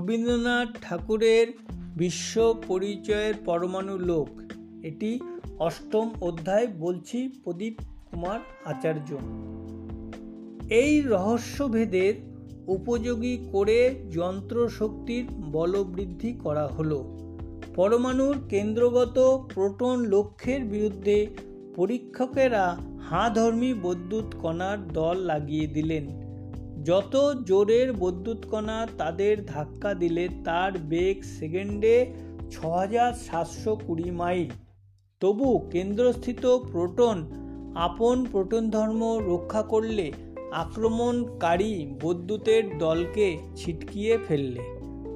রবীন্দ্রনাথ ঠাকুরের বিশ্ব পরিচয়ের পরমাণু লোক। এটি অষ্টম অধ্যায় বলছি প্রদীপ কুমার আচার্য। এই রহস্যভেদের উপযোগী করে যন্ত্রশক্তির বলবৃদ্ধি করা হলো। পরমাণুর কেন্দ্রগত প্রোটন লক্ষ্যের বিরুদ্ধে পরীক্ষকেরা হাঁধর্মী বৈদ্যুৎ কণার দল লাগিয়ে দিলেন। যত জোরের বৈদ্যুৎ কণা তাদের ধাক্কা দিলে তার বেগ সেকেন্ডে ছ হাজার সাতশো কুড়ি মাইল। তবু কেন্দ্রস্থিত প্রোটন আপন প্রোটন ধর্ম রক্ষা করলে আক্রমণকারী বৈদ্যুতের দলকে ছিটকিয়ে ফেললে।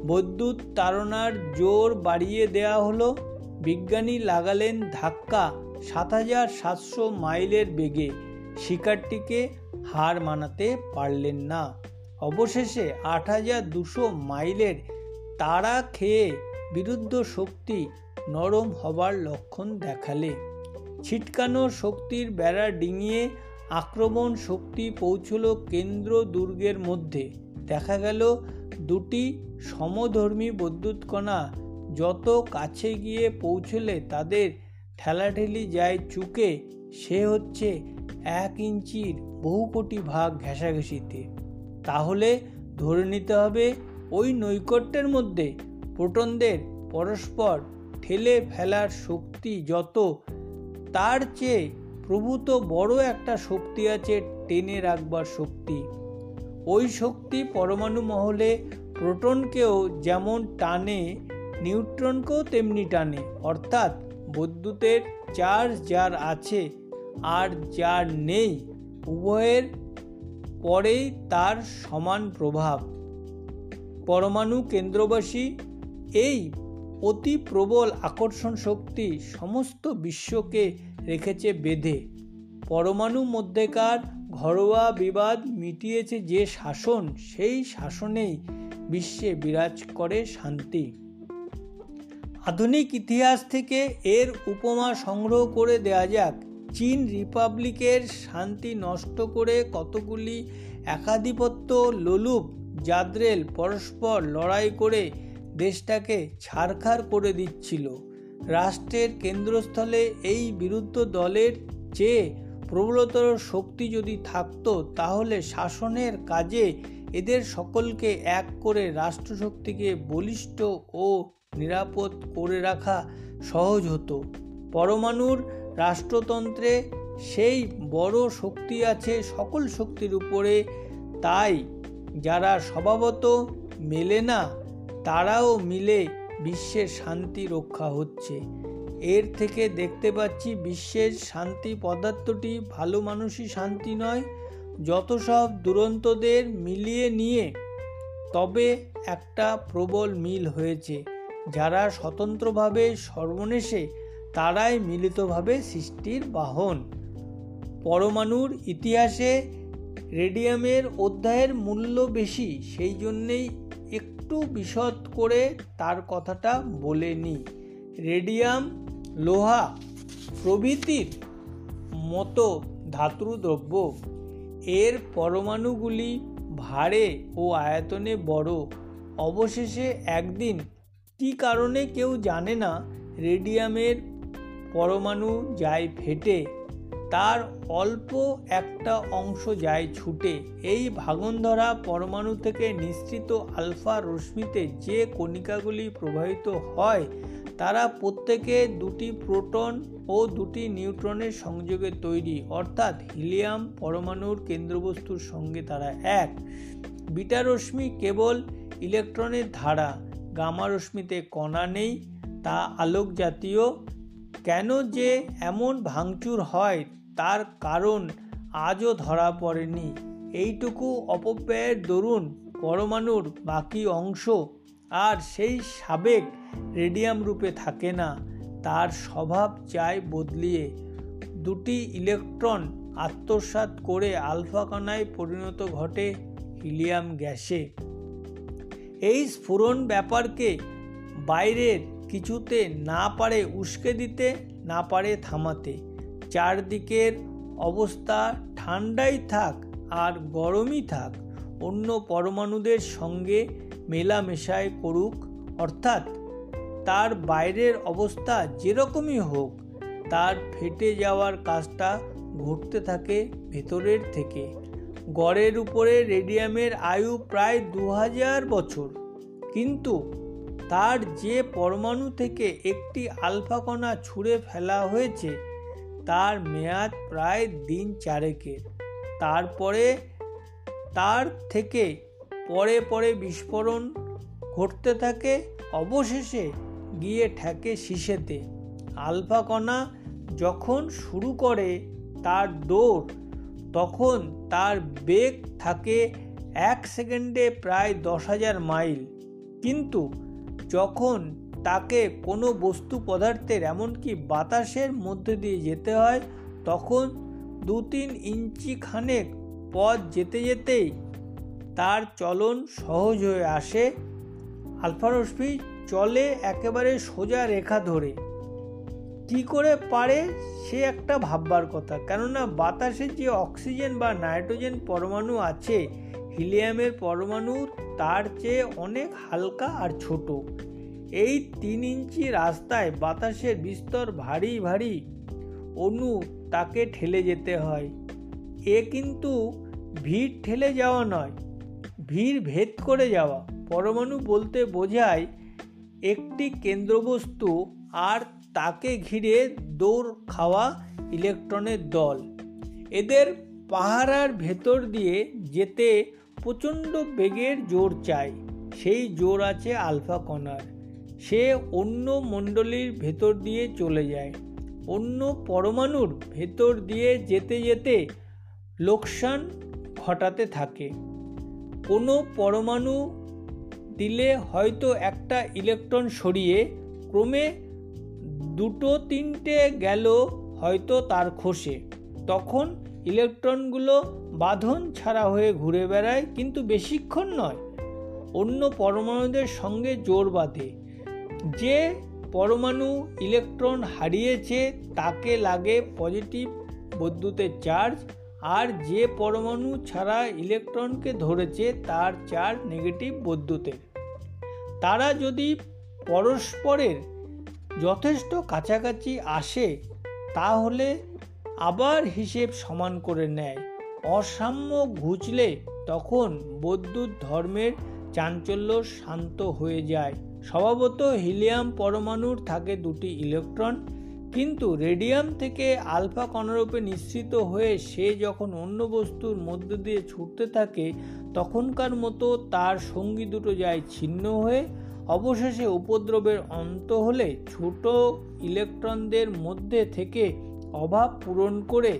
বৈদ্যুৎ তাড়নার জোর বাড়িয়ে দেয়া হলো। বিজ্ঞানী লাগালেন ধাক্কা সাত হাজার সাতশো মাইলের বেগে। শিকারটিকে হার মানাতে পারলেন না। অবশেষে আট হাজার দুশো মাইলের তারা খেয়ে বিরুদ্ধ শক্তি নরম হবার লক্ষণ দেখালে। ছিটকানো শক্তির বেড়া ডিঙিয়ে আক্রমণ শক্তি পৌঁছল কেন্দ্র দুর্গের মধ্যে। দেখা গেল দুটি সমধর্মী বৈদ্যুৎকণা যত কাছে গিয়ে পৌঁছলে তাদের ঠেলাঠেলি যায় চুকে। সে হচ্ছে এক ইঞ্চির বহু কোটি ভাগ ঘেঁষাঘেঁষিতে। তাহলে ধরে নিতে হবে ওই নৈকট্যের মধ্যে প্রোটনদের পরস্পর ঠেলে ফেলার শক্তি যত, তার চেয়ে প্রভূত বড় একটা শক্তি আছে টেনে রাখবার শক্তি। ওই শক্তি পরমাণু মহলে প্রোটনকেও যেমন টানে, নিউট্রনকেও তেমনি টানে। অর্থাৎ বৈদ্যুতের চার্জ যার আছে আর যার নেই, উভয়ের পরেই তার সমান প্রভাব। পরমাণু কেন্দ্রবাসী এই অতি প্রবল আকর্ষণ শক্তি সমস্ত বিশ্বকে রেখেছে বেঁধে। পরমাণু মধ্যেকার ঘরোয়া বিবাদ মিটিয়েছে যে শাসন, সেই শাসনেই বিশ্বে বিরাজ করে শান্তি। আধুনিক ইতিহাস থেকে এর উপমা সংগ্রহ করে দেয়া যাক। চীন রিপাবলিকের শান্তি নষ্ট করে কতগুলি একাধিপত্য লোলুপ, জাদ্রেল পরস্পর লড়াই করে দেশটাকে ছারখার করে দিচ্ছিল। রাষ্ট্রের কেন্দ্রস্থলে এই বিরুদ্ধ দলের চেয়ে প্রবলতর শক্তি যদি থাকত, তাহলে শাসনের কাজে এদের সকলকে এক করে রাষ্ট্রশক্তিকে বলিষ্ঠ ও নিরাপদ করে রাখা সহজ হতো। পরমাণুর রাষ্ট্রতন্ত্রে সেই বড় শক্তি আছে, সকল শক্তির উপরে। তাই যারা স্বভাবত মেলে না, তারাও মিলে বিশ্বের শান্তি রক্ষা হচ্ছে। এর থেকে দেখতে পাচ্ছি বিশ্বের শান্তি পদার্থটি ভালো মানুষই শান্তি নয়, যত সব দুরন্তদের মিলিয়ে নিয়ে। তবে একটা প্রবল মিল হয়েছে, যারা স্বতন্ত্রভাবে সর্বনেশে তারাই মিলিতভাবে সৃষ্টির বাহন। পরমাণুর ইতিহাসে রেডিয়ামের অধ্যায়ের মূল্য বেশি, সেই জন্যেই একটু বিশদ করে তার কথাটা বলে নিই। রেডিয়াম লোহা প্রভৃতির মতো ধাতুদ্রব্য। এর পরমাণুগুলি ভারে ও আয়তনে বড়। অবশেষে একদিন, কি কারণে কেউ জানে না, রেডিয়ামের পরমাণু যায় ফেটে, তার অল্প একটা অংশ যায় ছুটে। এই ভাগনধরা পরমাণু থেকে নিশ্চিত আলফা রশ্মিতে যে কণিকাগুলি প্রবাহিত হয়, তারা প্রত্যেকে দুটি প্রোটন ও দুটি নিউট্রনের সংযোগে তৈরি। অর্থাৎ হিলিয়াম পরমাণুর কেন্দ্রবস্তুর সঙ্গে তারা এক। বিটা রশ্মি কেবল ইলেকট্রনের ধারা, গামা রশ্মিতে কণা নেই, তা আলোক জাতীয় কেন যে এমন ভাঙচুর হয় তার কারণ আজও ধরা পড়েনি। এইটুকু অপব্যয়ের দরুন পরমাণুর বাকি অংশ আর সেই সাবেক রেডিয়াম রূপে থাকে না, তার স্বভাব চায় বদলিয়ে। দুটি ইলেকট্রন আত্মসাত করে আলফা কণায় পরিণত ঘটে হিলিয়াম গ্যাসে। এই স্ফুরণ ব্যাপারকে বাইরের কিছুতে না পারে উস্কে দিতে, না পারে থামাতে। চারদিকের অবস্থা ঠান্ডাই থাক আর গরমই থাক, অন্য পরমাণুদের সঙ্গে মেলামেশায় করুক। অর্থাৎ তার বাইরের অবস্থা যেরকমই হোক, তার ফেটে যাওয়ার কাজটা ঘটতে থাকে ভেতরের থেকে। গড়ের উপরে রেডিয়ামের আয়ু প্রায় দু হাজার বছর। কিন্তু তার যে পরমাণু থেকে একটি আলফা কণা ছুঁড়ে ফেলা হয়েছে, তার মেয়াদ প্রায় দিন চারেকের। তারপরে, তার থেকে পরে পরে বিস্ফোরণ ঘটতে থাকে, অবশেষে গিয়ে ঠেকে শিশেতে আলফা কণা যখন শুরু করে তার দৌড়, তখন তার বেগ থাকে এক সেকেন্ডে প্রায় দশ হাজার মাইল। কিন্তু যখন তাকে কোনো বস্তু পদার্থের এমনকি বাতাসের মধ্যে দিয়ে যেতে হয়, তখন দু তিন ইঞ্চি খানেক পথ যেতে যেতেই তার চলন সহজ হয়ে আসে। আলফারসফি চলে একেবারে সোজা রেখা ধরে। কি করে পারে সে একটা ভাববার কথা। কেননা বাতাসে যে অক্সিজেন বা নাইট্রোজেন পরমাণু আছে হিলিয়ামের পরমাণু তার চেয়ে অনেক হালকা আর ছোট। এই তিন ইঞ্চি রাস্তায় বাতাসের বিস্তর ভারী ভারী অনু তাকে ঠেলে যেতে হয়। এ কিন্তু ভিড় ঠেলে যাওয়া নয়, ভিড় ভেদ করে যাওয়া। পরমাণু বলতে বোঝায় একটি কেন্দ্রবস্তু আর তাকে ঘিরে দৌড় খাওয়া ইলেকট্রনের দল। এদের পাহারার ভেতর দিয়ে যেতে প্রচণ্ড বেগের জোর চাই। সেই জোর আছে আলফা কণার। সে অন্য মণ্ডলীর ভেতর দিয়ে চলে যায়। অন্য পরমাণুর ভেতর দিয়ে যেতে যেতে লোকসান ঘটাতে থাকে। কোনো পরমাণু দিলে হয়তো একটা ইলেকট্রন সরিয়ে ক্রমে দুটো তিনটে গেল হয়তো তার খসে। তখন ইলেকট্রনগুলো বাঁধন ছাড়া হয়ে ঘুরে বেড়ায়, কিন্তু বেশিক্ষণ নয়। অন্য পরমাণুদের সঙ্গে জোর বাঁধে। যে পরমাণু ইলেকট্রন হারিয়েছে, তাকে লাগে পজিটিভ বৈদ্যুতের চার্জ, আর যে পরমাণু ছাড়া ইলেকট্রনকে ধরেছে, তার চার্জ নেগেটিভ বৈদ্যুতের তারা যদি পরস্পরের যথেষ্ট কাছাকাছি আসে, তাহলে আবার হিসেব সমান করে নেয়। অসাম্য ঘুচলে তখন বৈদ্যুৎ ধর্মের চাঞ্চল্য শান্ত হয়ে যায়। স্বভাবত হিলিয়াম পরমাণুর থাকে দুটি ইলেকট্রন, কিন্তু রেডিয়াম থেকে আলফা কণারূপে নিঃসৃত হয়ে সে যখন অন্য বস্তুর মধ্য দিয়ে ছুটতে থাকে, তখনকার মতো তার সঙ্গী দুটো যায় ছিন্ন হয়ে, অবশেষে উপদ্রবের অন্ত হলে ছোট ইলেকট্রনদের মধ্যে থেকে অভাব পূরণ করে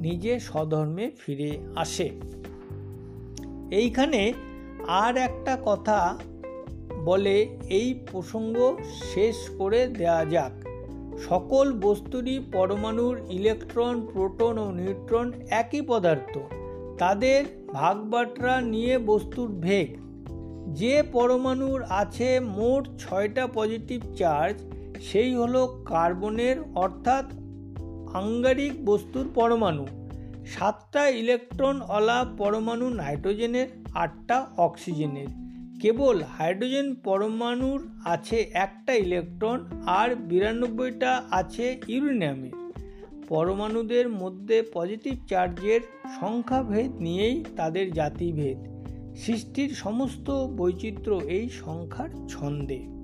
নিজে স্বধর্মে ফিরে আসে। এইখানে আর একটা কথা বলে এই প্রসঙ্গ শেষ করে দেয়া যাক। সকল বস্তুরই পরমাণুর ইলেকট্রন, প্রোটন ও নিউট্রন একই পদার্থ। তাদের ভাগবাটরা নিয়ে বস্তুর ভেগ। যে পরমাণুর আছে মোট ছয়টা পজিটিভ চার্জ, সেই হলো কার্বনের, অর্থাৎ আঙ্গারিক বস্তুর পরমাণু। সাতটা ইলেকট্রন অলা পরমাণু নাইট্রোজেনের, আটটা অক্সিজেনের। কেবল হাইড্রোজেন পরমাণুর আছে একটা ইলেকট্রন আর বিরানব্বইটা আছে ইউরেনিয়ামের পরমাণুদের মধ্যে পজিটিভ চার্জের সংখ্যাভেদ নিয়েই তাদের জাতিভেদ। সৃষ্টির সমস্ত বৈচিত্র্য এই সংখ্যার ছন্দে।